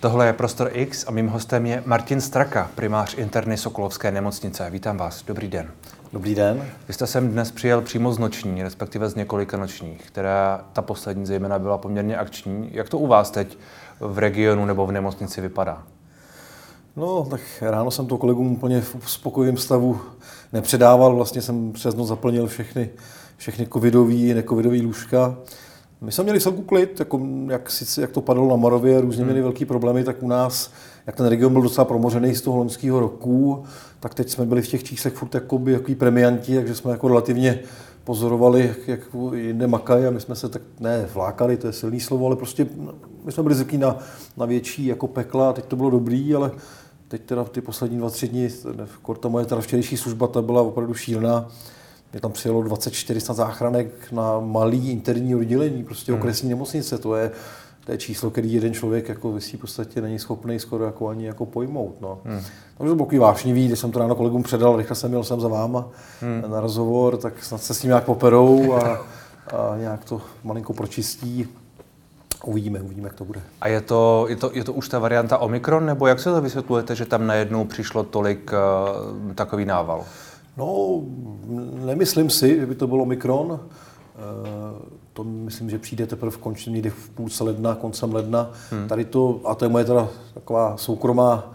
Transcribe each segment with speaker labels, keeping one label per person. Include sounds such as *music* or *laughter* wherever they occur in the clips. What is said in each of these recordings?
Speaker 1: Tohle je Prostor X a mým hostem je Martin Straka, primář interny Sokolovské nemocnice. Vítám vás, dobrý den.
Speaker 2: Dobrý den.
Speaker 1: Vy jste sem dnes přijel přímo z noční, respektive z několika nočních, která ta poslední zejména byla poměrně akční. Jak to u vás teď v regionu nebo v nemocnici vypadá?
Speaker 2: No, tak ráno jsem to kolegům úplně v spokojivém stavu nepředával. Vlastně jsem přes noc zaplnil všechny, všechny covidový i necovidový lůžka. My jsme měli celku klid, jako, jak, sice, jak to padalo na Moravě, různě měli hmm. velký problémy, tak u nás, jak ten region byl docela promořený z toho loňského roku, tak teď jsme byli v těch číslech furt jakoby, jaký premianti, takže jsme jako relativně pozorovali, jak, jak jinde makají a my jsme se tak, ne vlákali, to je silný slovo, ale prostě my jsme byli zvyklí na, na větší jako pekla a teď to bylo dobrý, ale teď teda ty poslední dva, tři dny, ta moje teda včerejší služba, ta byla opravdu šílená. Mě tam přijelo 24 záchranek na malý interní oddělení, prostě hmm. okresní nemocnice. To je, to je číslo, který jeden člověk jako vysí v podstatě není schopný skoro jako ani jako pojmout. No. Hmm. Takže to bylo takový vášnivý, když jsem to ráno kolegům předal, rychle jsem měl jsem za váma hmm. na rozhovor, tak snad se s ním nějak poperou a, a nějak to malinko pročistí. Uvidíme, uvidíme, jak to bude.
Speaker 1: A je to, je to, je to už ta varianta Omikron, nebo jak se to vysvětlujete, že tam najednou přišlo tolik uh, takový nával?
Speaker 2: No, nemyslím si, že by to bylo Omikron. Eh, to myslím, že přijde teprve v někdy v půlce ledna, koncem ledna. Hmm. Tady to, a to je moje teda taková soukromá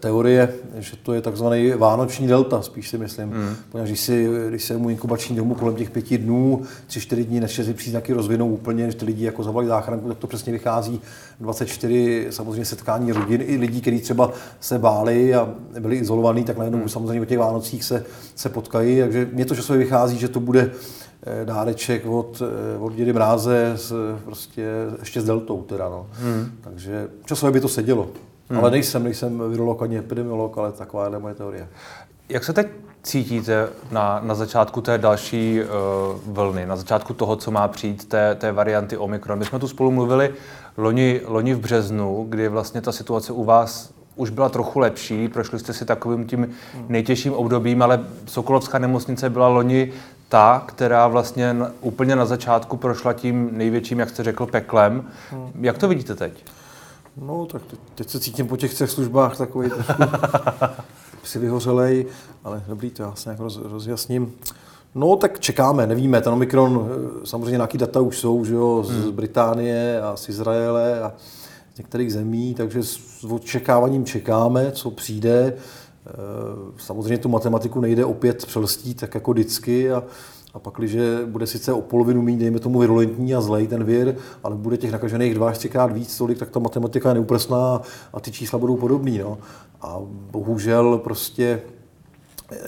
Speaker 2: teorie, že to je takzvaný vánoční delta, spíš si myslím. Mm. Protože když, si, když se mu inkubační domu kolem těch pěti dnů, tři, čtyři dní, než se příznaky rozvinou úplně, že ty lidi jako zavolí záchranku, tak to přesně vychází 24 samozřejmě setkání rodin i lidí, kteří třeba se báli a byli izolovaní, tak najednou mm. samozřejmě o těch Vánocích se, se potkají. Takže mě to časově vychází, že to bude eh, dáreček od, eh, od dědy Mráze s, prostě ještě s deltou teda, no. Mm. Takže časově by to sedělo. Hmm. Ale nejsem, nejsem virolog ani epidemiolog, ale taková je moje teorie.
Speaker 1: Jak se teď cítíte na, na začátku té další uh, vlny, na začátku toho, co má přijít, té, té varianty Omikron? My jsme tu spolu mluvili loni, loni v březnu, kdy vlastně ta situace u vás už byla trochu lepší, prošli jste si takovým tím nejtěžším obdobím, ale Sokolovská nemocnice byla loni ta, která vlastně úplně na začátku prošla tím největším, jak jste řekl, peklem. Hmm. Jak to vidíte teď?
Speaker 2: No, tak teď, teď se cítím po těch třech službách takový trošku *laughs* si vyhořelej, ale dobrý, to já se nějak roz, rozjasním. No, tak čekáme, nevíme. Ten Omikron, eh, samozřejmě nějaký data už jsou, že jo, z hmm. Británie a z Izraele a z některých zemí, takže s očekáváním čekáme, co přijde. Eh, samozřejmě tu matematiku nejde opět přelstít, tak jako vždycky a a pak, když bude sice o polovinu méně, dejme tomu virulentní a zlej ten vir, ale bude těch nakažených dva až třikrát víc tolik, tak ta matematika je neúpresná a ty čísla budou podobný. No. A bohužel prostě eh,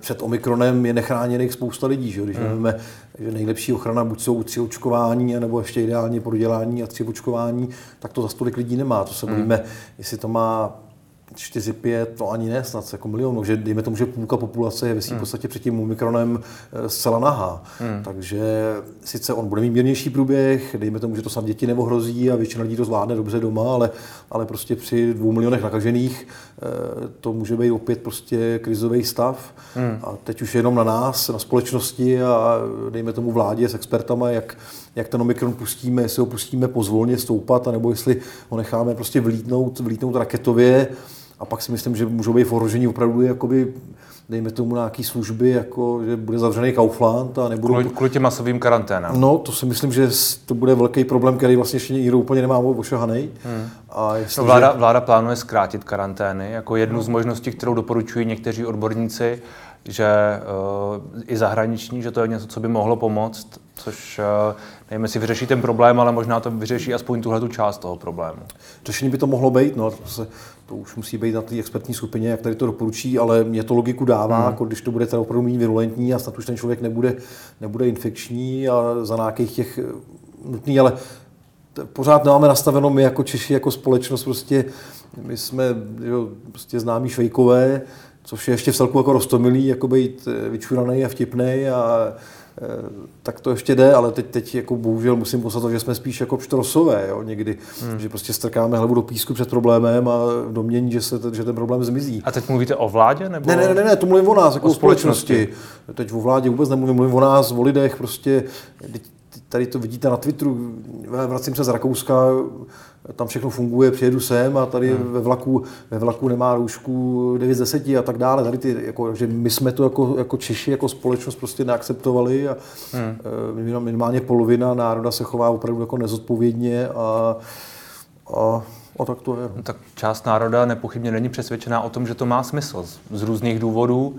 Speaker 2: před Omikronem je nechráněných spousta lidí. Že? Když hmm. víme, že nejlepší ochrana buď jsou tři očkování, nebo ještě ideálně prodělání a tři očkování, tak to za stolik lidí nemá. To se hmm. bojíme, jestli to má 4, 5, to ani ne, snad jako milion, že dejme tomu, že půlka populace je ve hmm. v podstatě před tím Omikronem eh, zcela nahá. Hmm. Takže sice on bude mít mírnější průběh, dejme tomu, že to snad děti neohrozí a většina lidí to zvládne dobře doma, ale, ale prostě při dvou milionech nakažených eh, to může být opět prostě krizový stav. Hmm. A teď už jenom na nás, na společnosti a dejme tomu vládě s expertama, jak, jak ten Omikron pustíme, jestli ho pustíme pozvolně stoupat, anebo jestli ho necháme prostě vlítnout, vlítnout raketově a pak si myslím, že můžou být v ohrožení opravdu jakoby dejme tomu nějaký služby, jako že bude zavřený Kaufland a nebudou...
Speaker 1: Kvůli, kvůli těm masovým karanténám.
Speaker 2: No, to si myslím, že to bude velký problém, který vlastně ještě nikdo úplně nemá ošahaný. Hmm.
Speaker 1: A jestli, no, vláda, vláda plánuje zkrátit karantény jako jednu no. z možností, kterou doporučují někteří odborníci, že uh, i zahraniční, že to je něco, co by mohlo pomoct, což uh, nevím, jestli vyřeší ten problém, ale možná to vyřeší aspoň tuhle tu část toho problému.
Speaker 2: Řešení by to mohlo být, no, to, se, to už musí být na té expertní skupině, jak tady to doporučí, ale mě to logiku dává, hmm. jako když to bude teda opravdu méně virulentní a snad už ten člověk nebude, nebude infekční a za nějakých těch eh, nutný, ale pořád nemáme nastaveno my jako Češi, jako společnost, prostě my jsme jo, prostě známí švejkové, což je ještě v celku jako rostomilý, jako být eh, vyčuraný a vtipný a eh, tak to ještě jde, ale teď, teď jako bohužel musím konstatovat, že jsme spíš jako pštrosové jo, někdy, hmm. že prostě strkáme hlavu do písku před problémem a domění, že, se, že ten problém zmizí.
Speaker 1: A teď mluvíte o vládě? Nebo...
Speaker 2: Ne, ne, ne, ne, to mluvím o nás, jako o společnosti. společnosti. Teď o vládě vůbec nemluvím, mluvím o nás, o lidech, prostě tady to vidíte na Twitteru, vracím se z Rakouska, tam všechno funguje, přijedu sem a tady hmm. ve, vlaku, ve vlaku nemá roušku 9 z 10 a tak dále. Tady ty, jako, že my jsme to jako, jako Češi, jako společnost prostě neakceptovali a hmm. minimálně polovina národa se chová opravdu jako nezodpovědně a, a a tak to je.
Speaker 1: No, tak část národa nepochybně není přesvědčená o tom, že to má smysl z, z různých důvodů.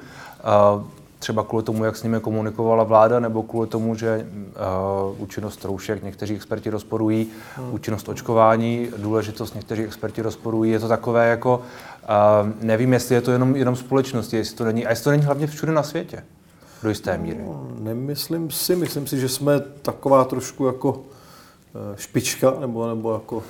Speaker 1: Uh, třeba kvůli tomu, jak s nimi komunikovala vláda, nebo kvůli tomu, že uh, účinnost roušek někteří experti rozporují, hmm. účinnost očkování, důležitost někteří experti rozporují. Je to takové jako, uh, nevím, jestli je to jenom, jenom společnosti, jestli to není, a jestli to není hlavně všude na světě, do jisté míry. No,
Speaker 2: nemyslím si, myslím si, že jsme taková trošku jako eh, špička nebo, nebo jako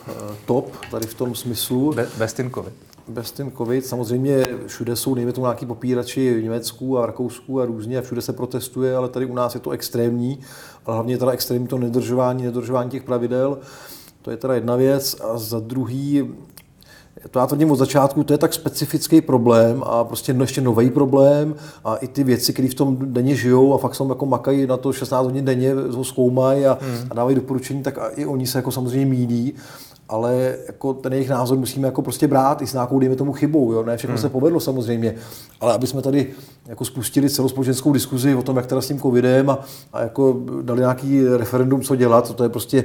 Speaker 2: top tady v tom smyslu.
Speaker 1: Be, bez ten COVID
Speaker 2: bez ten covid. Samozřejmě všude jsou, nejme tomu nějaký popírači v Německu a Rakousku a různě a všude se protestuje, ale tady u nás je to extrémní, ale hlavně teda extrémní to nedržování, nedržování těch pravidel. To je teda jedna věc. A za druhý, to já tvrdím od začátku, to je tak specifický problém a prostě ještě nový problém a i ty věci, které v tom denně žijou a fakt jsou jako makají na to 16 hodin denně, ho zkoumají a, hmm. a dávají doporučení, tak i oni se jako samozřejmě mídí ale jako ten jejich názor musíme jako prostě brát i s nějakou, dejme tomu, chybou. Jo? Ne všechno hmm. se povedlo samozřejmě, ale aby jsme tady jako spustili celospolečenskou diskuzi o tom, jak teda s tím covidem a, a jako dali nějaký referendum, co dělat, to je prostě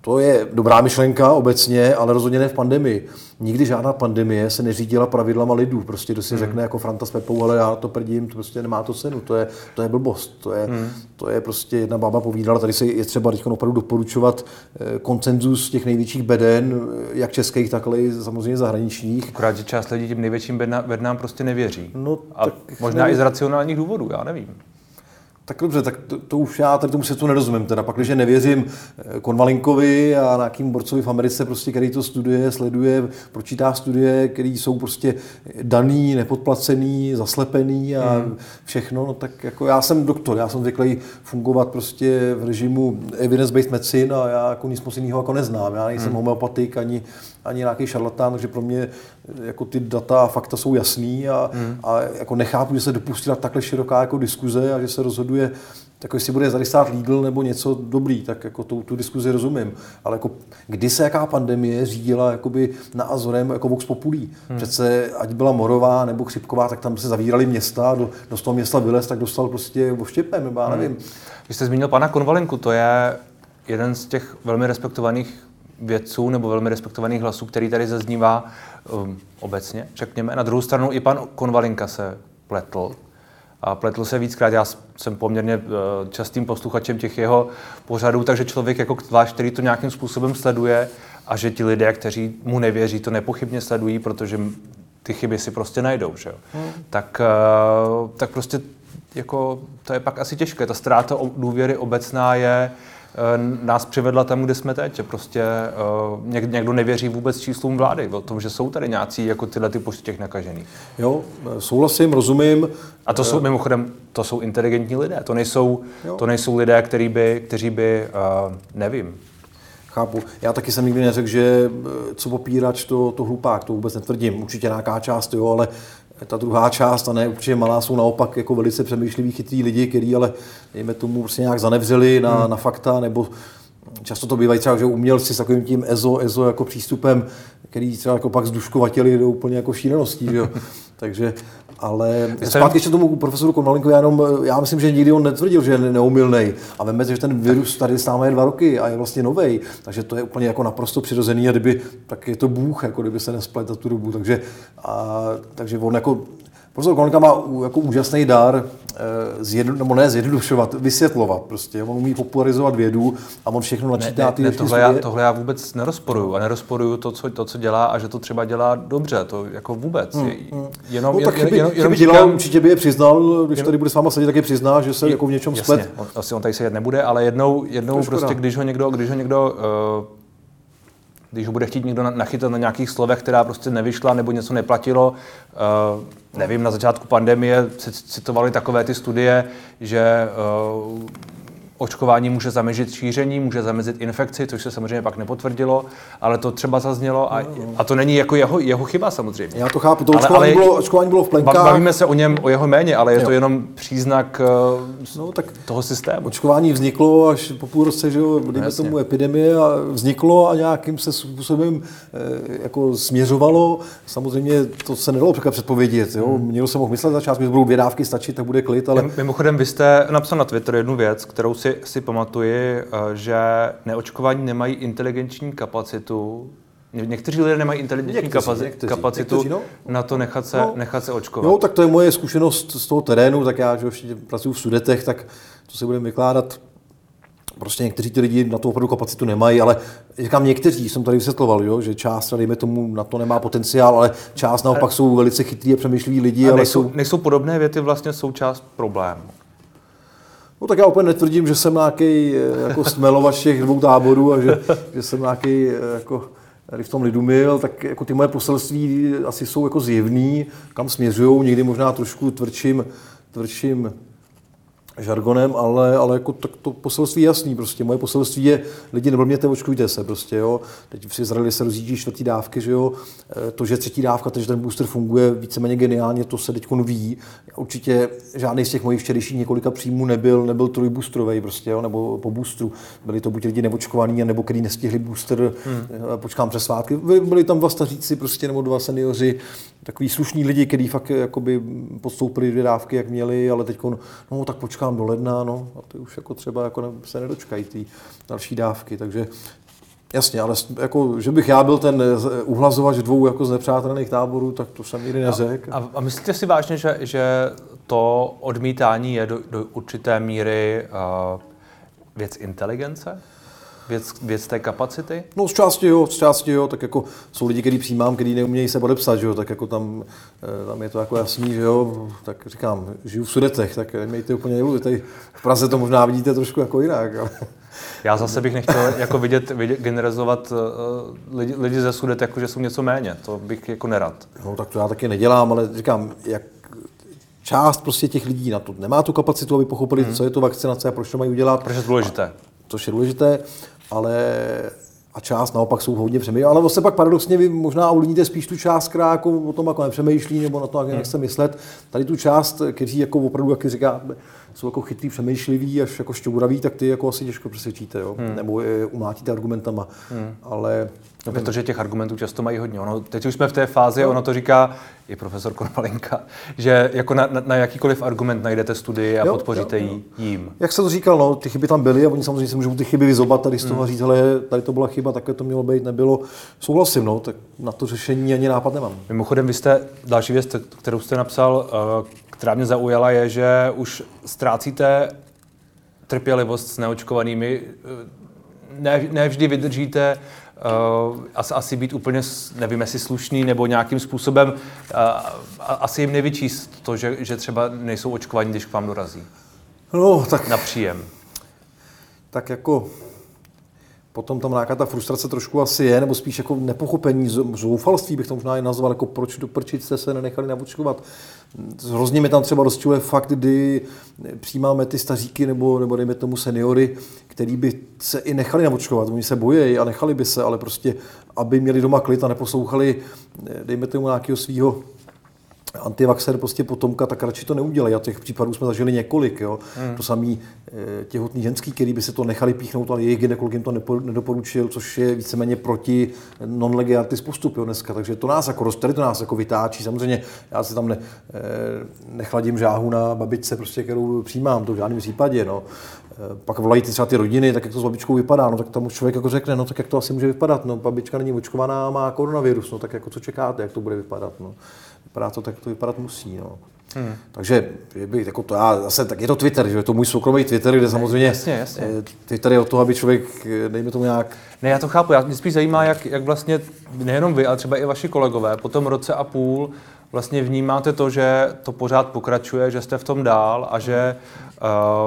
Speaker 2: to je dobrá myšlenka obecně, ale rozhodně ne v pandemii. Nikdy žádná pandemie se neřídila pravidlama lidů. Prostě kdo si hmm. řekne jako Franta s Pepou, ale já to prdím, to prostě nemá to cenu. To je, to je blbost. To je, hmm. to je prostě jedna bába povídala, tady se je třeba teď opravdu doporučovat eh, koncenzus těch největších beden, eh, jak českých, tak i samozřejmě zahraničních.
Speaker 1: Akorát, že část lidí tím největším bednám prostě nevěří. No, A možná nevím. i z racionálních důvodů, já nevím.
Speaker 2: Tak dobře, tak to, to už já tady tomu tu nerozumím. Teda pak, když nevěřím eh, Konvalinkovi a nějakým borcovi v Americe, prostě, který to studuje, sleduje, pročítá studie, které jsou prostě daný, nepodplacený, zaslepený a hmm. všechno, no tak jako já jsem doktor, já jsem zvyklý fungovat prostě v režimu evidence-based medicine a já jako nic moc jiného jako neznám. Já nejsem hmm. homeopatik ani, ani nějaký šarlatán, takže pro mě jako ty data a fakta jsou jasný a, hmm. a jako nechápu, že se dopustila takhle široká jako diskuze a že se rozhoduje, tak jestli bude zadistát legal nebo něco dobrý, tak jako tu, tu diskuzi rozumím. Ale jako kdy se jaká pandemie řídila jakoby na Azorem jako Vox Populí? Hmm. Přece ať byla morová nebo chřipková, tak tam se zavírali města, do, do toho města vylez, tak dostal prostě oštěpem, nebo já nevím. Hmm.
Speaker 1: Vy jste zmínil pana Konvalinku, to je jeden z těch velmi respektovaných vědců nebo velmi respektovaných hlasů, který tady zaznívá um, obecně, řekněme. Na druhou stranu i pan Konvalinka se pletl. A pletl se víckrát. Já jsem poměrně uh, častým posluchačem těch jeho pořadů, takže člověk, jako zvlášť, který to nějakým způsobem sleduje, a že ti lidé, kteří mu nevěří, to nepochybně sledují, protože ty chyby si prostě najdou, že jo? Hmm. Tak, uh, tak prostě jako, to je pak asi těžké. Ta ztráta důvěry obecná je, Eh, nás přivedla tam, kde jsme teď. Prostě uh, někdo nevěří vůbec číslům vlády, o tom, že jsou tady nějací jako tyhle ty počty těch nakažených.
Speaker 2: Jo, souhlasím, rozumím.
Speaker 1: A to jsou eh, mimochodem, to jsou inteligentní lidé, to nejsou, to nejsou lidé, kteří by, kteří by nevím,
Speaker 2: Chápu. Já taky jsem nikdy neřekl, že co popírač, to, to hlupák, to vůbec netvrdím. Určitě nějaká část, jo, ale ta druhá část, a ne určitě malá, jsou naopak jako velice přemýšliví, chytrý lidi, kteří ale, dejme tomu, prostě nějak zanevřeli na, hmm. na fakta, nebo často to bývají třeba, že umělci s takovým tím EZO, EZO jako přístupem, který třeba jako pak zduškovatili do úplně jako šíleností, že jo. *laughs* Takže ale zpátky ještě tomu profesoru Konvalinkovi, já, jenom, já myslím, že nikdy on netvrdil, že je neumilný. A víme, že ten virus tady s námi je dva roky a je vlastně nový, takže to je úplně jako naprosto přirozený a kdyby, tak je to Bůh, jako kdyby se nesplet za tu dobu. Takže, a, takže on jako Profesor Kolinka má jako úžasný dar eh, zjedno, nebo ne zjednodušovat, vysvětlovat prostě. On umí popularizovat vědu a on všechno načítá
Speaker 1: ne, ne, ne, tohle, já, tohle já vůbec nerozporuju a nerozporuju to co, to, co dělá a že to třeba dělá dobře, to jako vůbec. Hmm, hmm.
Speaker 2: Jenom, no, tak jen, jenom, jenom říkám, dělal, určitě by je přiznal, když tady bude s váma sedět, tak je přizná, že se je, jako v něčem jasně, splet.
Speaker 1: On, asi on tady sedět nebude, ale jednou, jednou prostě, když ho někdo, když ho někdo uh, když ho bude chtít někdo nachytat na nějakých slovech, která prostě nevyšla nebo něco neplatilo. Uh, nevím, na začátku pandemie se citovaly takové ty studie, že uh, očkování může zamezit šíření, může zamezit infekci, což se samozřejmě pak nepotvrdilo, ale to třeba zaznělo a, a to není jako jeho, jeho chyba samozřejmě.
Speaker 2: Já to chápu, to očkování, ale, bylo, očkování bylo v plenkách.
Speaker 1: Bavíme se o něm, o jeho méně, ale je jo. to jenom příznak eh, no, tak toho systému.
Speaker 2: Očkování vzniklo až po půl roce, že jo, dejme no, tomu epidemie a vzniklo a nějakým se způsobem e, jako směřovalo. Samozřejmě to se nedalo předpovědět. Jo. Hmm. Mělo se mohl myslet začátku, že budou dvě dávky stačit, tak bude klid, ale...
Speaker 1: Mimochodem, vy jste napsal na Twitter jednu věc, kterou si, si pamatuji, eh, že neočkovaní nemají inteligenční kapacitu Někteří lidé nemají inteligenční někteří, kapacitu, někteří, kapacitu někteří, no. na to nechat se, no, nechat se očkovat.
Speaker 2: No, tak to je moje zkušenost z toho terénu, tak já, že ještě pracuji v Sudetech, tak to si budeme vykládat. Prostě někteří ty lidi na to opravdu kapacitu nemají, ale říkám někteří, jsem tady vysvětloval, jo, že část, dejme tomu, na to nemá potenciál, ale část naopak jsou velice chytrý a přemýšliví lidi. A
Speaker 1: ale nejsou, jsou... nejsou podobné věty vlastně součást problému.
Speaker 2: No tak já úplně netvrdím, že jsem nějaký eh, jako stmelovač těch dvou táborů a že, že jsem nějaký eh, jako tady v tom lidu mil, tak jako ty moje poselství asi jsou jako zjevný, kam směřují, někdy možná trošku tvrdším, tvrdším žargonem, ale, ale jako tak to poselství je jasný. Prostě. Moje poselství je, lidi neblbněte, očkujte se. Prostě, jo. Teď v Izraeli se rozjíždí čtvrtý dávky, že jo. E, to, že třetí dávka, že ten booster funguje víceméně geniálně, to se teď ví. Určitě žádný z těch mojich včerejších několika příjmů nebyl, nebyl trojboostrový, prostě, jo, nebo po boostru. Byli to buď lidi neočkovaní, nebo kteří nestihli booster, hmm. E, počkám přes svátky. Byli tam dva staříci, prostě, nebo dva seniori, takový slušní lidi, kteří fakt jakoby podstoupili dvě dávky, jak měli, ale teď, no tak počkám do ledna, no, a ty už jako třeba jako se nedočkají ty další dávky, takže Jasně, ale jako, že bych já byl ten uhlazovač dvou jako z nepřátelných táborů, tak to jsem nikdy neřekl.
Speaker 1: A, a myslíte si vážně, že, že to odmítání je do, do určité míry uh, věc inteligence? Věc, věc té kapacity?
Speaker 2: No z části jo, z části jo, tak jako jsou lidi, kteří přijímám, kteří neumějí se podepsat, že jo, tak jako tam, eh, tam je to jako jasný, že jo, tak říkám, žiju v Sudetech, tak mějte úplně jilu, tady v Praze to možná vidíte trošku jako jinak, ale...
Speaker 1: Já zase bych nechtěl jako vidět, vidět generalizovat uh, lidi, lidi ze Sudet, jako že jsou něco méně, to bych jako nerad.
Speaker 2: No tak to já taky nedělám, ale říkám, jak část prostě těch lidí na to nemá tu kapacitu, aby pochopili, hmm. co je to vakcinace a proč to mají udělat.
Speaker 1: Proč je to důležité.
Speaker 2: Což je důležité ale a část naopak jsou hodně přemýšlí. Ale vlastně pak paradoxně vy možná ovlivníte spíš tu část, která jako o tom jako nepřemýšlí nebo na to, jak hmm. chce myslet. Tady tu část, kteří jako opravdu, jak říká, jsou jako chytrý, přemýšliví, až jako šťouraví, tak ty jako asi těžko přesvědčíte, jo? Hmm. nebo je umlátíte argumentama. Hmm. Ale
Speaker 1: No, protože těch argumentů často mají hodně. Ono, teď už jsme v té fázi, no. ono to říká i profesor Kormalinka, že jako na, na, na jakýkoliv argument najdete studii a jo, podpoříte jo, jo. jím.
Speaker 2: Jak se to říkal, no, ty chyby tam byly a oni samozřejmě se můžou ty chyby vyzobat tady z toho hmm. říct, ale tady to byla chyba, takhle to mělo být, nebylo. Souhlasím, no, tak na to řešení ani nápad nemám.
Speaker 1: Mimochodem, vy jste, další věc, kterou jste napsal, eh, která mě zaujala, je, že už ztrácíte trpělivost s neočkovanými. Ne, ne vždy vydržíte uh, asi, asi být úplně, nevím, jestli slušný, nebo nějakým způsobem uh, asi jim nevyčíst to, že, že třeba nejsou očkovaní, když k vám dorazí.
Speaker 2: No, tak...
Speaker 1: Na příjem.
Speaker 2: Tak jako potom tam nějaká ta frustrace trošku asi je, nebo spíš jako nepochopení, zoufalství bych to možná i nazval, jako proč do prčic jste se nenechali naočkovat. Hrozně mi tam třeba rozčiluje fakt, kdy přijímáme ty staříky nebo, nebo dejme tomu seniory, který by se i nechali naočkovat. Oni se bojí a nechali by se, ale prostě, aby měli doma klid a neposlouchali, dejme tomu nějakého svého antivaxer prostě potomka, tak radši to neudělají. A těch případů jsme zažili několik. Jo. Hmm. To samý e, těhotný ženský, který by se to nechali píchnout, ale jejich gynekolog jim to nedoporučil, což je víceméně proti non lege artis postup jo, dneska. Takže to nás jako tady to nás jako vytáčí. Samozřejmě já si tam ne, e, nechladím žáhu na babičce, prostě, kterou přijímám, to v žádném případě. No. E, pak volají ty třeba ty rodiny, tak jak to s babičkou vypadá, no tak tam člověk jako řekne, no tak jak to asi může vypadat, no babička není očkovaná, má koronavirus, no tak jako co čekáte, jak to bude vypadat, no vypadá to tak, to vypadat musí. No. Hmm. Takže bych, jako to já, zase, tak je to Twitter, že je to můj soukromý Twitter, kde samozřejmě
Speaker 1: jasně, jasně. Eh,
Speaker 2: Twitter je o to, aby člověk, eh, dejme tomu nějak...
Speaker 1: Ne, já to chápu, já, mě spíš zajímá, jak, jak vlastně nejenom vy, ale třeba i vaši kolegové po tom roce a půl vlastně vnímáte to, že to pořád pokračuje, že jste v tom dál a že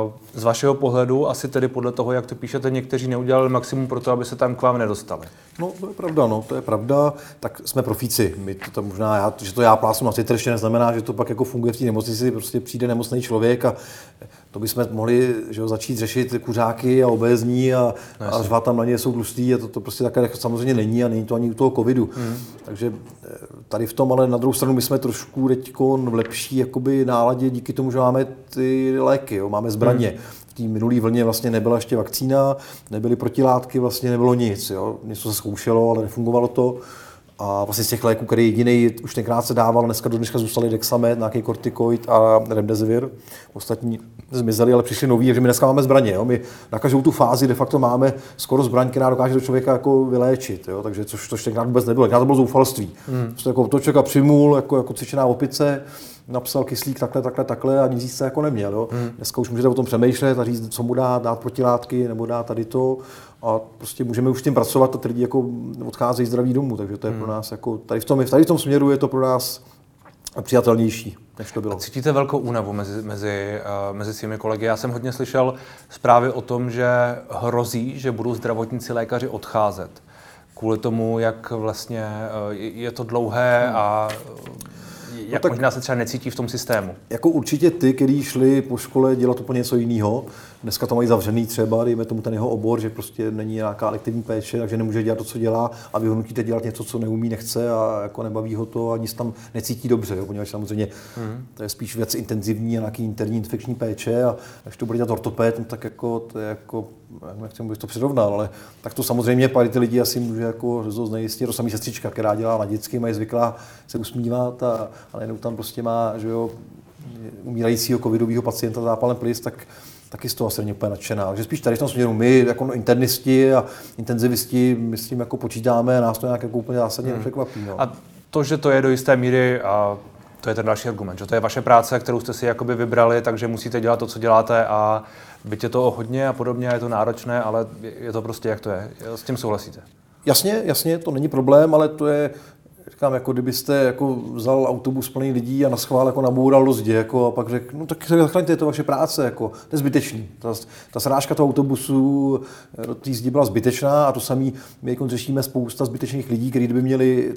Speaker 1: uh, z vašeho pohledu, asi tedy podle toho, jak to píšete, někteří neudělali maximum pro to, aby se tam k vám nedostali.
Speaker 2: No, to je pravda, no, to je pravda. Tak jsme profíci. My to, to možná, já, že to já plásnu na Twitter ještě neznamená, že to pak jako funguje v té nemocnici, prostě přijde nemocný člověk a to bychom mohli že jo, začít řešit kuřáky a obézní a, no, a řvat tam na ně jsou tlustý a to, to prostě takhle samozřejmě není a není to ani u toho covidu. Hmm. Takže eh, tady v tom, ale na druhou stranu my jsme trošku teď v lepší jakoby náladě díky tomu, že máme ty léky, jo, máme zbraně. Hmm v té minulé vlně vlastně nebyla ještě vakcína, nebyly protilátky, vlastně nebylo nic. Jo. Něco se zkoušelo, ale nefungovalo to. A vlastně z těch léků, který jediný už tenkrát se dával, dneska do dneška zůstali Dexamet, nějaký kortikoid a Remdesivir. Ostatní zmizeli, ale přišli noví, takže my dneska máme zbraně. Jo. My na každou tu fázi de facto máme skoro zbraň, která dokáže do člověka jako vyléčit. Jo. Takže což, což tenkrát vůbec nebylo. Tenkrát to bylo zoufalství. Hmm. Prostě jako to člověka přimul, jako, jako cvičená opice, napsal kyslík takhle, takhle, takhle a nic se jako neměl. Jo. Hmm. Dneska už můžete o tom přemýšlet a říct, co mu dát, dát protilátky nebo dát tady to a prostě můžeme už s tím pracovat a ty lidi jako odcházejí zdraví domů, takže to je hmm. pro nás jako, tady v, tom, tady v tom směru je to pro nás přijatelnější, než to bylo. A
Speaker 1: cítíte velkou únavu mezi, mezi, uh, mezi svými kolegy? Já jsem hodně slyšel zprávy o tom, že hrozí, že budou zdravotníci lékaři odcházet kvůli tomu, jak vlastně uh, je to dlouhé hmm. a jak no tak, možná se třeba necítí v tom systému?
Speaker 2: Jako určitě ty, kteří šli po škole dělat úplně něco jiného, dneska to mají zavřený třeba, dejme tomu ten jeho obor, že prostě není nějaká lektivní péče, takže nemůže dělat to, co dělá a vy ho nutíte dělat něco, co neumí, nechce a jako nebaví ho to a nic tam necítí dobře, jo, poněvadž samozřejmě mm. to je spíš věc intenzivní a nějaký interní infekční péče a když to bude dělat ortoped, no, tak jako to je jako nechci bych to přirovnal, ale tak to samozřejmě pár ty lidi asi může jako znejistit. To samý sestřička, která dělá na dětský, mají zvyklá se usmívat a, a najednou tam prostě má, že jo, umírajícího covidového pacienta zápalem plis, tak taky z toho asi není úplně nadšená. Takže spíš tady v tom směru my, jako internisti a intenzivisti, my s tím jako počítáme a nás to nějak jako úplně zásadně hmm. nepřekvapí. No.
Speaker 1: A to, že to je do jisté míry a to je ten další argument, že to je vaše práce, kterou jste si jakoby vybrali, takže musíte dělat to, co děláte a byť je to hodně a podobně, je to náročné, ale je to prostě jak to je. S tím souhlasíte?
Speaker 2: Jasně, jasně, to není problém, ale to je, říkám, jako kdybyste jako vzal autobus plný lidí a na schvál jako naboural do zdi, jako, a pak řekl, no tak se zachraňte, je to vaše práce, jako, to je zbytečný. Ta, ta srážka toho autobusu do té zdi byla zbytečná a to samý my jako řešíme spousta zbytečných lidí, kteří by měli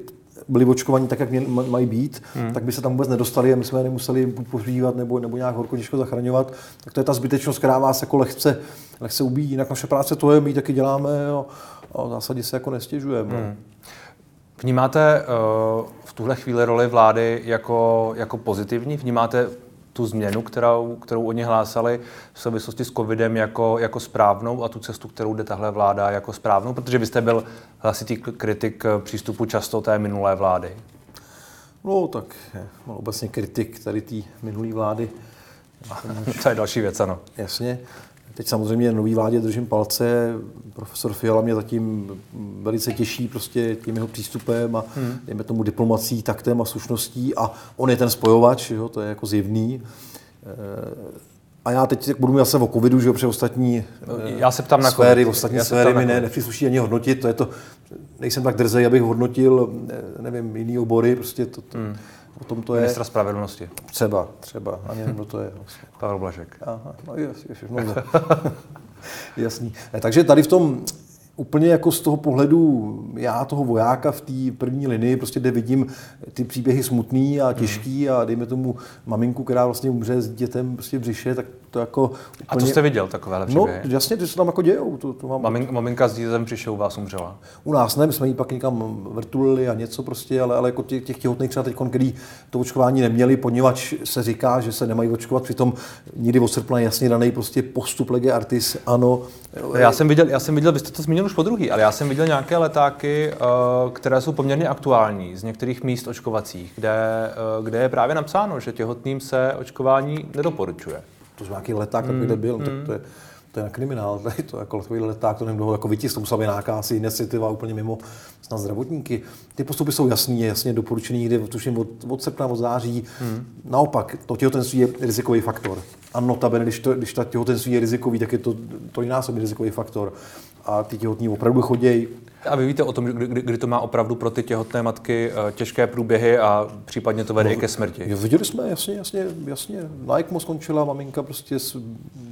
Speaker 2: byli očkovaní tak, jak měli, mají být, hmm. tak by se tam vůbec nedostali a my jsme je nemuseli buď pohřívat nebo, nebo nějak horko těžko zachraňovat. Tak to je ta zbytečnost, která vás jako lehce, lehce ubíjí. Jinak naše práce to je, my taky děláme a, a v zásadě se jako nestěžujeme. Hmm.
Speaker 1: Vnímáte uh, v tuhle chvíli roli vlády jako, jako pozitivní? Vnímáte tu změnu, kterou, kterou oni hlásali v souvislosti s covidem jako, jako správnou a tu cestu, kterou jde tahle vláda jako správnou? Protože vy jste byl hlasitý kritik přístupu často té minulé vlády.
Speaker 2: No, tak no, obecně kritik tady té minulé vlády. *laughs*
Speaker 1: to je další věc, ano.
Speaker 2: Jasně. Teď samozřejmě nový vládě držím palce. Profesor Fiala mě zatím velice těší prostě tím jeho přístupem a hmm. dejme tomu diplomací, taktem a slušností a on je ten spojovač, jo, to je jako zjevný. Eh, a já teď budu mít zase o covidu, že jo, protože ostatní
Speaker 1: no, já se ptám na
Speaker 2: sféry, COVID. ostatní já sféry mi ne, nepřísluší ani hodnotit, to je to, nejsem tak drzej, abych hodnotil, eh, nevím, jiný obory, prostě to, to hmm. O tom to je.
Speaker 1: Ministra spravedlnosti.
Speaker 2: Třeba, třeba. Ani nevím, kdo to je.
Speaker 1: Pavel Blažek.
Speaker 2: Aha, no jas, jas, no, *laughs* Jasný. Takže tady v tom úplně jako z toho pohledu já toho vojáka v té první linii, prostě kde vidím ty příběhy smutný a těžký a dejme tomu maminku, která vlastně umře s dětem prostě v břiše, tak to jako úplně...
Speaker 1: A to jste viděl takovéhle
Speaker 2: příběhy? No jasně, ty se tam jako dějou. To, to
Speaker 1: mám... Mamin, maminka s dítětem přišel u vás umřela?
Speaker 2: U nás ne, my jsme jí pak někam vrtulili a něco prostě, ale, ale jako těch, těch těhotných třeba teď, který to očkování neměli, poněvadž se říká, že se nemají očkovat, přitom nikdy od srpna jasně daný prostě postup lege artis, ano.
Speaker 1: Já jsem viděl, já jsem viděl, vy jste to zmínil už po druhý, ale já jsem viděl nějaké letáky, eh, které jsou poměrně aktuální z některých míst očkovacích, kde, eh, kde je právě napsáno, že těhotným se očkování nedoporučuje.
Speaker 2: To je nějaký leták, mm, kde byl, mm. tak to je, to je na kriminál, tady to jako takový leták, to nevím, jako vytisk, to musela být nějaká asi iniciativa úplně mimo snad zdravotníky. Ty postupy jsou jasný, jasně doporučený někdy, tuším od, od srpna, od září. Hmm. Naopak, to těhotenství je rizikový faktor. A notabene, když, to, když ta těhotenství je rizikový, tak je to trojnásobný rizikový faktor a ty těhotní opravdu chodí.
Speaker 1: A vy víte o tom, kdy, kdy to má opravdu pro ty těhotné matky eh, těžké průběhy a případně to vede no, i ke smrti?
Speaker 2: Jo, viděli jsme, jasně, jasně, jasně. Na ECMO skončila, maminka prostě s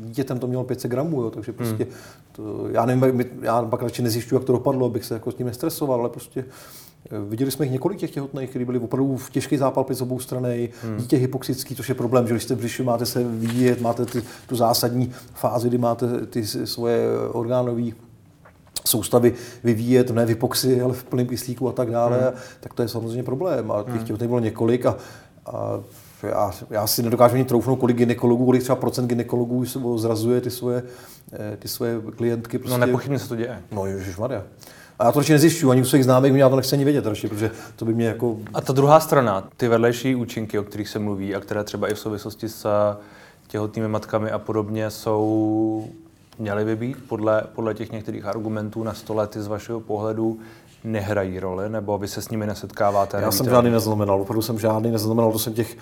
Speaker 2: dítětem to mělo 500 gramů, jo, takže prostě, hmm. to, já nevím, já pak radši nezjišťuji, jak to dopadlo, abych se jako s tím nestresoval, ale prostě Viděli jsme jich několik těch těhotných, kteří byli opravdu v těžký zápal z obou strany, hmm. dítě hypoxický, což je problém, že když jste v břiši, máte se vyvíjet, máte ty, tu zásadní fázi, kdy máte ty svoje orgánové soustavy vyvíjet, ne v hypoxii, ale v plném kyslíku a tak dále, hmm. tak to je samozřejmě problém. A těch hmm. těhotných bylo několik a, a já, já si nedokážu ani troufnout, kolik ginekologů, kolik třeba procent ginekologů zrazuje ty svoje, eh, ty svoje klientky.
Speaker 1: No, prostě. No nepochybně se to děje.
Speaker 2: No ježišmarja. A já to radši nezjišťuji, ani u svých známých, já to nechci ani vědět radši, protože to by mě jako...
Speaker 1: A ta druhá strana, ty vedlejší účinky, o kterých se mluví a které třeba i v souvislosti s těhotnými matkami a podobně jsou, měly by být podle, podle těch některých argumentů na stole, ty z vašeho pohledu nehrají roli, nebo vy se s nimi nesetkáváte?
Speaker 2: Já jsem žádný neznamenal, opravdu jsem žádný neznamenal, to jsem těch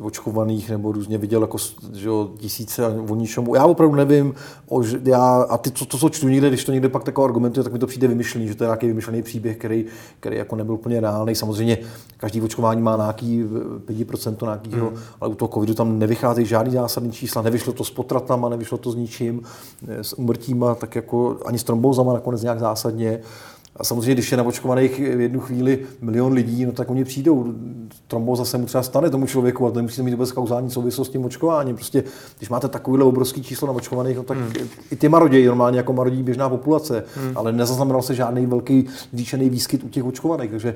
Speaker 2: očkovaných nebo různě viděl jako že jo, tisíce o ničemu. Já opravdu nevím, o, já, a ty, to, to, co čtu někde, když to někde pak takové argumentuje, tak mi to přijde vymyšlený, že to je nějaký vymyšlený příběh, který, který jako nebyl úplně reálný. Samozřejmě každý očkování má nějaký 5% nějakýho, hmm. ale u toho covidu tam nevycházejí žádný zásadní čísla, nevyšlo to s potratama, nevyšlo to s ničím, s umrtíma, tak jako ani s trombouzama nakonec nějak zásadně. A samozřejmě, když je naočkovaných v jednu chvíli milion lidí, no tak oni přijdou. Trombo zase mu třeba stane tomu člověku, ale to nemusí mít vůbec kauzální souvislost s tím očkováním. Prostě, když máte takovýhle obrovský číslo naočkovaných, no tak hmm. i ty marodějí normálně jako marodí běžná populace, hmm. ale nezaznamenal se žádný velký zvýšený výskyt u těch očkovaných. Takže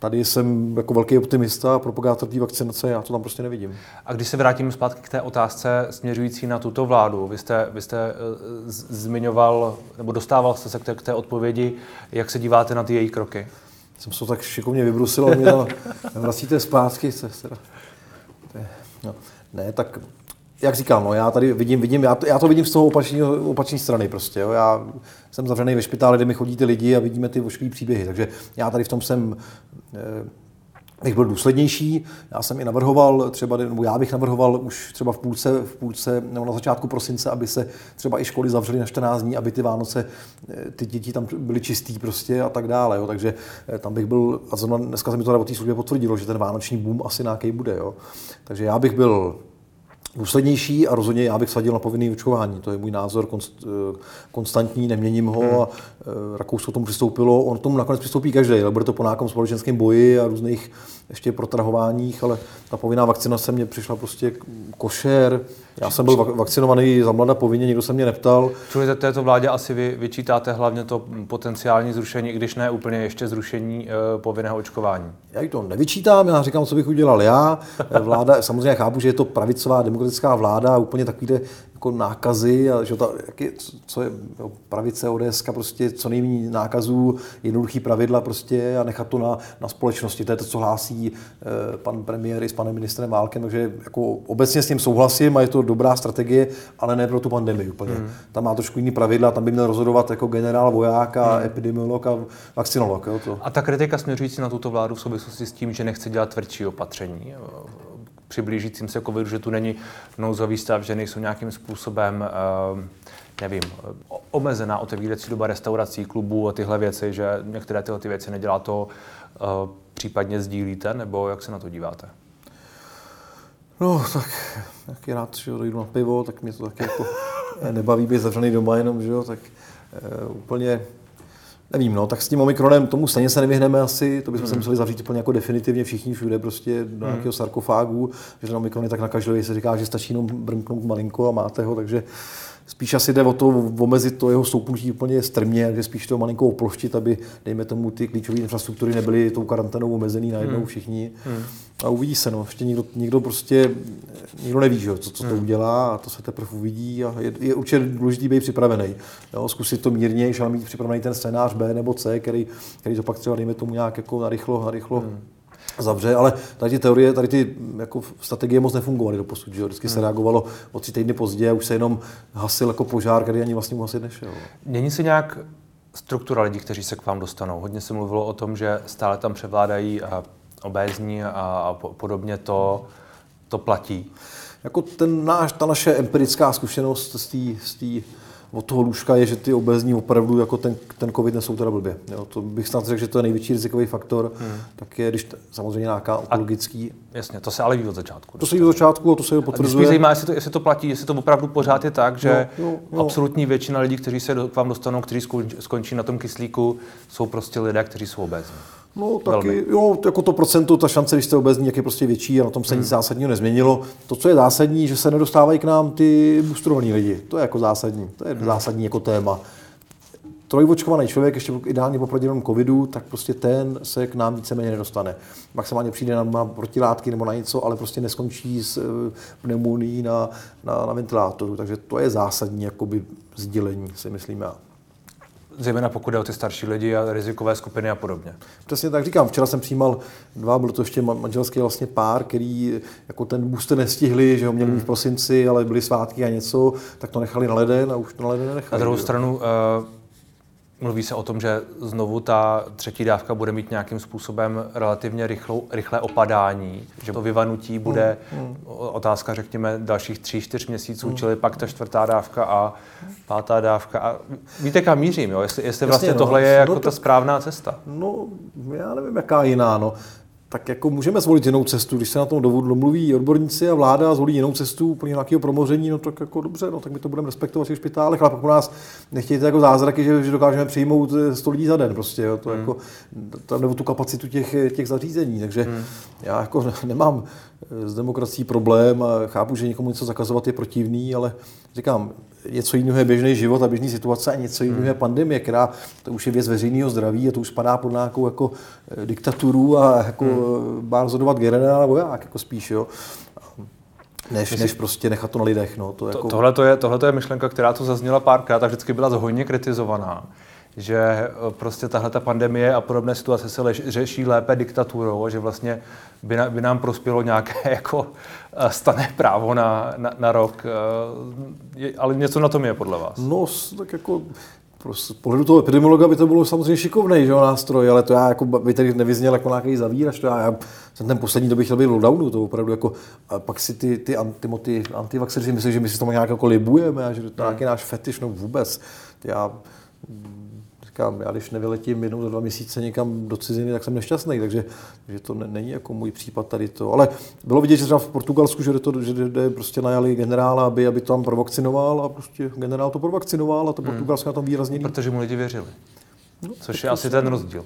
Speaker 2: tady jsem jako velký optimista a propagátor té vakcinace, já to tam prostě nevidím.
Speaker 1: A když se vrátím zpátky k té otázce směřující na tuto vládu, vy jste, vy jste uh, zmiňoval, nebo dostával jste se k té, k té odpovědi, jak se díváte na ty její kroky?
Speaker 2: Jsem se tak šikovně vybrusil, mě tam *laughs* vracíte zpátky. Se, no. Ne, tak jak říkám, no, já tady vidím, vidím já, to, já to vidím z toho opačné opačné strany prostě. Jo. Já jsem zavřený ve špitále, kde mi chodí ty lidi a vidíme ty vošklivý příběhy. Takže já tady v tom jsem eh, bych byl důslednější. Já jsem i navrhoval, třeba, nebo já bych navrhoval už třeba v půlce, v půlce nebo na začátku prosince, aby se třeba i školy zavřely na 14 dní, aby ty Vánoce, eh, ty děti tam byly čistý prostě a tak dále. Jo. Takže eh, tam bych byl, a zrovna dneska se mi to na té službě potvrdilo, že ten vánoční boom asi nějaký bude. Jo. Takže já bych byl důslednější a rozhodně já bych sadil na povinné očkování. To je můj názor konst, eh, konstantní, neměním ho hmm. a eh, Rakousko tomu přistoupilo. On tomu nakonec přistoupí každý, ale bude to po nějakém společenském boji a různých ještě protrahováních, ale ta povinná vakcinace mě přišla prostě košer. Já jsem byl vakcinovaný za mlada povinně, nikdo se mě neptal.
Speaker 1: Čili této vládě asi vy vyčítáte hlavně to potenciální zrušení, i když ne úplně ještě zrušení e, povinného očkování.
Speaker 2: Já to nevyčítám, já říkám, co bych udělal já. Vláda, samozřejmě chápu, že je to pravicová demokratická vláda, úplně takový jako nákazy, a že ta, jaký, co je jo, pravice ODS, prostě co nejméně nákazů, jednoduchý pravidla prostě a nechat to na, na společnosti. To je to, co hlásí eh, pan premiér i s panem ministrem Válkem, takže jako obecně s tím souhlasím a je to dobrá strategie, ale ne pro tu pandemii úplně. Hmm. Tam má trošku jiný pravidla, tam by měl rozhodovat jako generál, voják a hmm. epidemiolog a vakcinolog. Jo, to.
Speaker 1: A ta kritika směřující na tuto vládu v souvislosti s tím, že nechce dělat tvrdší opatření, přiblížícím se covidu, že tu není nouzový stav, že nejsou nějakým způsobem, uh, nevím, omezená otevírací doba restaurací, klubů a tyhle věci, že některé tyhle ty věci nedělá to, uh, případně sdílíte, nebo jak se na to díváte?
Speaker 2: No, tak jak je rád, že dojdu na pivo, tak mě to taky jako *laughs* nebaví být zavřený doma jenom, že jo, tak uh, úplně Nevím, no, tak s tím Omikronem tomu stejně se nevyhneme asi, to bychom hmm. se museli zavřít úplně jako definitivně všichni všude prostě do hmm. nějakého sarkofágu, že ten Omikron je tak nakažlivý, se říká, že stačí jenom brnknout malinko a máte ho, takže Spíš asi jde o to omezit to jeho stoupnutí úplně strmě, že spíš to malinko oploštit, aby, dejme tomu, ty klíčové infrastruktury nebyly tou karanténou omezený najednou hmm. všichni. Hmm. A uvidí se, no. Ještě nikdo, nikdo prostě, nikdo neví, že, co, co to hmm. udělá a to se teprve uvidí a je, je určitě důležité být připravený. Jo, zkusit to mírně, ale mít připravený ten scénář B nebo C, který, který to pak třeba, dejme tomu, nějak jako narychlo, narychlo hmm zavře, ale tady ty teorie, tady ty jako strategie moc nefungovaly do posud, že Vždycky hmm. se reagovalo o tři týdny později a už se jenom hasil jako požár, který ani vlastně hasit nešel.
Speaker 1: Mění se nějak struktura lidí, kteří se k vám dostanou? Hodně se mluvilo o tom, že stále tam převládají obézní a, a podobně to, to platí.
Speaker 2: Jako ten náš, ta naše empirická zkušenost z té od toho lůžka je, že ty obezní opravdu jako ten, ten covid nesou teda blbě. Jo, to bych snad řekl, že to je největší rizikový faktor, hmm. tak je, když t, samozřejmě nějaká onkologický.
Speaker 1: Jasně, to se ale ví od začátku.
Speaker 2: To se ví od začátku a to se potvrzuje.
Speaker 1: Mě zajímá, jestli to, jestli to platí, jestli to opravdu pořád je tak, že no, no, no. absolutní většina lidí, kteří se k vám dostanou, kteří skončí na tom kyslíku, jsou prostě lidé, kteří jsou obezní.
Speaker 2: No taky, Velmi. jo, jako to procento, ta šance, když jste obezní, jak je prostě větší a na tom se hmm. nic zásadního nezměnilo. To, co je zásadní, že se nedostávají k nám ty boostrovaní lidi. To je jako zásadní, to je hmm. zásadní jako téma. Trojvočkovaný člověk, ještě ideálně po proděleném covidu, tak prostě ten se k nám víceméně nedostane. Maximálně přijde na, na protilátky nebo na něco, ale prostě neskončí s eh, pneumonií na, na, na ventilátoru. Takže to je zásadní jakoby, sdělení, si myslím já
Speaker 1: zejména pokud jde o ty starší lidi a rizikové skupiny a podobně.
Speaker 2: Přesně tak říkám. Včera jsem přijímal dva, byl to ještě manželský vlastně pár, který jako ten booster nestihli, že ho měli v hmm. prosinci, ale byly svátky a něco, tak to nechali na leden a už to na leden nenechali.
Speaker 1: Na druhou stranu, uh, Mluví se o tom, že znovu ta třetí dávka bude mít nějakým způsobem relativně rychlou, rychlé opadání, že to vyvanutí bude mm, mm. otázka, řekněme, dalších tří, čtyř měsíců, mm. čili pak ta čtvrtá dávka a pátá dávka. A víte, kam mířím, jo? Jestli, jestli vlastně Jasně, tohle no, je jako no, ta správná cesta.
Speaker 2: No, já nevím, jaká jiná, no tak jako můžeme zvolit jinou cestu. Když se na tom domluví odborníci a vláda zvolí jinou cestu úplně nějakého promoření, no tak jako dobře, no tak my to budeme respektovat v těch špitálech, ale pak u nás nechtějte jako zázraky, že, že dokážeme přijmout 100 lidí za den prostě, jo, to hmm. jako, tam nebo tu kapacitu těch, těch zařízení, takže hmm. já jako *laughs* nemám s demokracií problém a chápu, že někomu něco zakazovat je protivný, ale říkám, něco jiného je běžný život a běžný situace a něco jiného je hmm. pandemie, která to už je věc veřejného zdraví a to už spadá pod nějakou jako eh, diktaturu a jako hmm. má rozhodovat generál nebo jak, jako spíš, jo. Než, než prostě nechat to na lidech. No. To, jako...
Speaker 1: tohle, to je, tohle to je myšlenka, která tu zazněla párkrát a vždycky byla hodně kritizovaná že eh, prostě tahle ta pandemie a podobné situace se lež, řeší lépe diktaturou, že vlastně by, na, by nám prospělo nějaké *laughs* jako eh, stané právo na, na, na rok. Eh, je, ale něco na tom je podle vás?
Speaker 2: No, tak jako z pohledu toho epidemiologa by to bylo samozřejmě šikovný že, nástroj, ale to já jako by tady nevyzněl jako nějaký zavírač, to já, já jsem ten poslední době chtěl být v lockdownu, to opravdu jako, a pak si ty, ty, anti, ty antivaxeři myslí, že my si to nějak jako libujeme a že to je nějaký náš fetiš, no vůbec. Já říkám, já když nevyletím jednou za dva měsíce někam do ciziny, tak jsem nešťastný, takže že to ne, není jako můj případ tady to. Ale bylo vidět, že třeba v Portugalsku, že, to, že jde prostě najali generála, aby, aby to tam provakcinoval a prostě generál to provakcinoval a to hmm. Portugalsko na tom výrazně
Speaker 1: Protože mu lidi věřili. No, Což je asi ten rozdíl.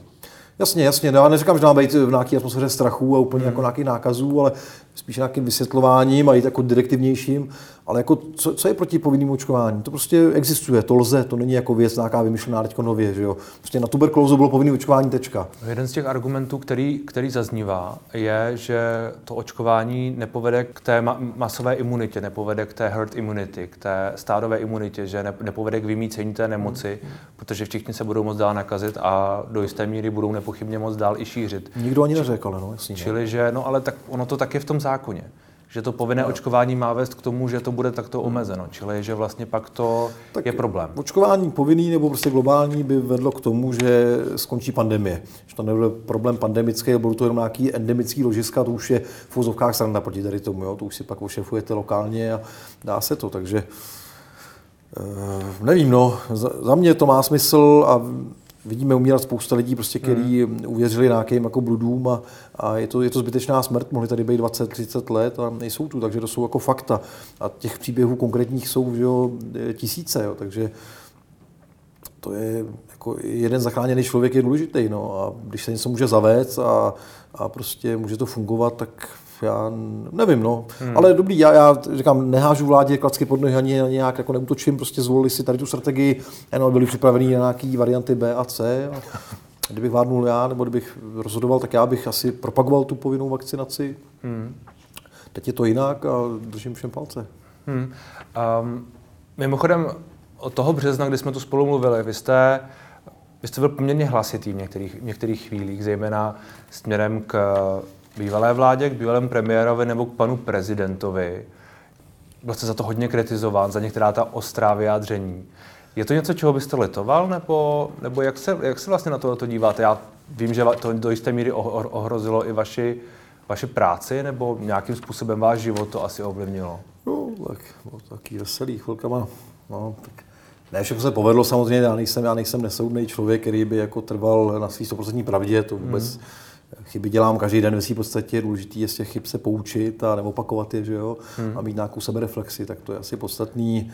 Speaker 2: Jasně, jasně. No, já neříkám, že máme být v nějaké atmosféře strachu a úplně hmm. jako nějakých nákazů, ale spíš nějakým vysvětlováním a i jako direktivnějším. Ale jako, co, co je proti povinným očkování? To prostě existuje, to lze, to není jako věc nějaká vymyšlená teď nově. Že jo? Prostě na tuberkulózu bylo povinné očkování tečka.
Speaker 1: Jeden z těch argumentů, který, který zaznívá, je, že to očkování nepovede k té ma- masové imunitě, nepovede k té herd immunity, k té stádové imunitě, že ne- nepovede k vymícení té nemoci, hmm. protože všichni se budou moc dál nakazit a do jisté míry budou nepochybně moc dál i šířit.
Speaker 2: Nikdo ani neřekl, no jasně.
Speaker 1: Čili, že, no ale tak ono to tak je v tom zákoně že to povinné očkování má vést k tomu, že to bude takto hmm. omezeno. Čili, že vlastně pak to tak je problém.
Speaker 2: Očkování povinný nebo prostě globální by vedlo k tomu, že skončí pandemie. Že to nebude problém pandemický, budou to jenom nějaký endemický ložiska, to už je v úzovkách sranda proti tady tomu. Jo? To už si pak ošefujete lokálně a dá se to. Takže Uh, nevím, no, za, za mě to má smysl a vidíme umírat spousta lidí, prostě, kteří hmm. uvěřili nějakým jako bludům a, a je, to, je to zbytečná smrt, mohli tady být 20-30 let a nejsou tu, takže to jsou jako fakta. A těch příběhů konkrétních jsou že jo, tisíce, jo, takže to je jako jeden zachráněný člověk je důležitý. No, a když se něco může zavést a, a prostě může to fungovat, tak já nevím, no. Hmm. Ale dobrý, já, já říkám, nehážu vládě klacky pod nohy ani nějak jako neutočím, prostě zvolili si tady tu strategii, jenom byli připraveni na nějaké varianty B a C. A *laughs* kdybych vládnul já, nebo kdybych rozhodoval, tak já bych asi propagoval tu povinnou vakcinaci. Hmm. Teď je to jinak a držím všem palce. Hmm.
Speaker 1: Um, mimochodem, od toho března, kdy jsme tu spolu mluvili, vy jste, vy jste byl poměrně hlasitý v některých, v některých chvílích, zejména směrem k bývalé vládě, k bývalému premiérovi nebo k panu prezidentovi. Byl jste za to hodně kritizován, za některá ta ostrá vyjádření. Je to něco, čeho byste litoval, nebo, nebo jak, se, jak se vlastně na to díváte? Já vím, že to do jisté míry ohrozilo i vaši, vaši práci, nebo nějakým způsobem váš život to asi ovlivnilo?
Speaker 2: No, tak bylo taky veselý chvilkama. No, tak ne, všechno se povedlo samozřejmě, já nejsem, já nejsem nesoudný člověk, který by jako trval na svý 100% pravdě, to vůbec mm. Chyby dělám každý den ve v podstatě, důležité je z těch chyb se poučit a neopakovat je, že jo, hmm. a mít nějakou sebereflexi, tak to je asi podstatný.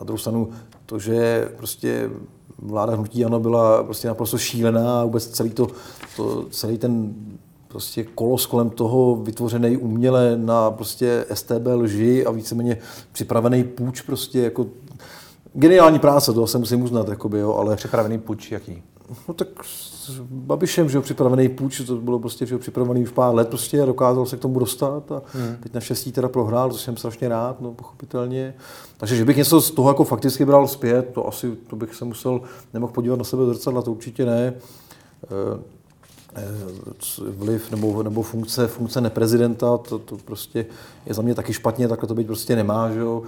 Speaker 2: Na druhou stranu to, že prostě vláda hnutí ano byla prostě naprosto šílená a vůbec celý, to, to, celý ten prostě kolos kolem toho vytvořený uměle na prostě STB lži a víceméně připravený půjč prostě jako geniální práce, to se musím uznat, jakoby, jo, ale...
Speaker 1: Připravený půjč jaký?
Speaker 2: No tak s Babišem, že jo, připravený půjč, to bylo prostě, že jo, připravený už pár let prostě a dokázal se k tomu dostat a hmm. teď naštěstí teda prohrál, to jsem strašně rád, no pochopitelně. Takže, že bych něco z toho jako fakticky bral zpět, to asi, to bych se musel, nemohl podívat na sebe zrcadla, to určitě ne. E, vliv nebo, nebo funkce, funkce neprezidenta, to, to prostě je za mě taky špatně, takhle to být prostě nemá, že jo.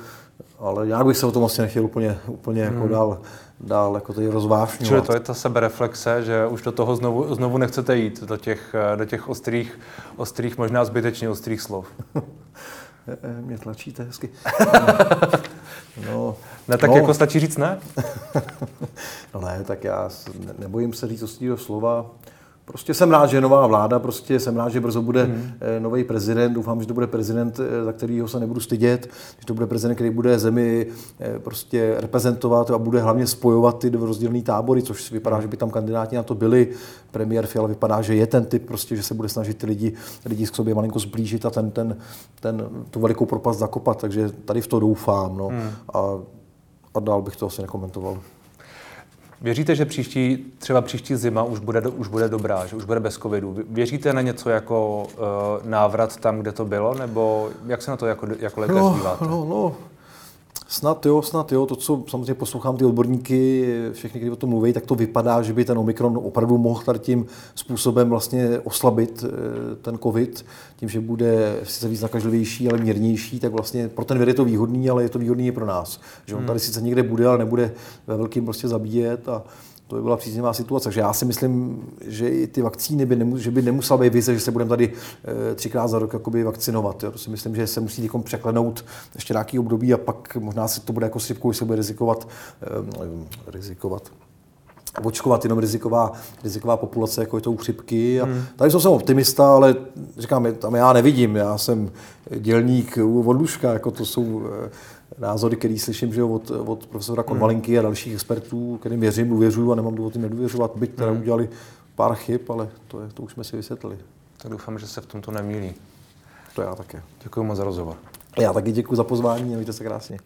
Speaker 2: Ale já bych se o tom asi nechtěl úplně, úplně jako hmm. dál, dál jako tady rozvášňovat.
Speaker 1: Čili to je ta sebereflexe, že už do toho znovu, znovu nechcete jít, do těch, do těch ostrých, ostrých, možná zbytečně ostrých slov. *laughs*
Speaker 2: Eh, eh, mě tlačíte hezky. *laughs*
Speaker 1: no, ne, tak no. jako stačí říct ne? *laughs*
Speaker 2: no ne, tak já nebojím se říct ostrýho slova. Prostě jsem rád, že je nová vláda, prostě jsem rád, že brzo bude hmm. Nový prezident. Doufám, že to bude prezident, eh, za kterého se nebudu stydět, že to bude prezident, který bude zemi eh, prostě reprezentovat a bude hlavně spojovat ty rozdílné tábory, což vypadá, že by tam kandidáti na to byli. Premiér Fiala vypadá, že je ten typ, prostě, že se bude snažit ty lidi, lidi k sobě malinko zblížit a ten, ten, ten, tu velikou propast zakopat, takže tady v to doufám. No. Hmm. A, a dál bych to asi nekomentoval.
Speaker 1: Věříte, že příští, třeba příští zima už bude, už bude dobrá, že už bude bez covidu? Věříte na něco jako uh, návrat tam, kde to bylo, nebo jak se na to jako, jako lékař
Speaker 2: no,
Speaker 1: díváte?
Speaker 2: No, no, Snad jo, snad jo. To, co samozřejmě poslouchám ty odborníky, všechny, kteří o tom mluví, tak to vypadá, že by ten Omikron opravdu mohl tady tím způsobem vlastně oslabit eh, ten COVID, tím, že bude sice víc nakažlivější, ale mírnější, tak vlastně pro ten věd je to výhodný, ale je to výhodný i pro nás. Že on hmm. tady sice někde bude, ale nebude ve velkým prostě zabíjet a to by byla příznivá situace. Takže já si myslím, že i ty vakcíny by, nemus, že by nemusela být vize, že se budeme tady e, třikrát za rok jakoby vakcinovat. Jo. To si myslím, že se musí někom překlenout ještě nějaký období a pak možná se to bude jako sypkou, se bude rizikovat, e, rizikovat očkovat jenom riziková, riziková populace, jako je to u chřipky. A hmm. Tady jsem optimista, ale říkám, tam já nevidím. Já jsem dělník od Luška, jako to jsou eh, názory, které slyším že od, od profesora Konvalinky a dalších expertů, kterým věřím, důvěřuju a nemám důvod jim nedůvěřovat, byť teda hmm. udělali pár chyb, ale to, je, to už jsme si vysvětlili.
Speaker 1: Tak doufám, že se v tomto nemýlí.
Speaker 2: To já také.
Speaker 1: Děkuji moc za rozhovor.
Speaker 2: Já taky děkuji za pozvání a mějte se krásně.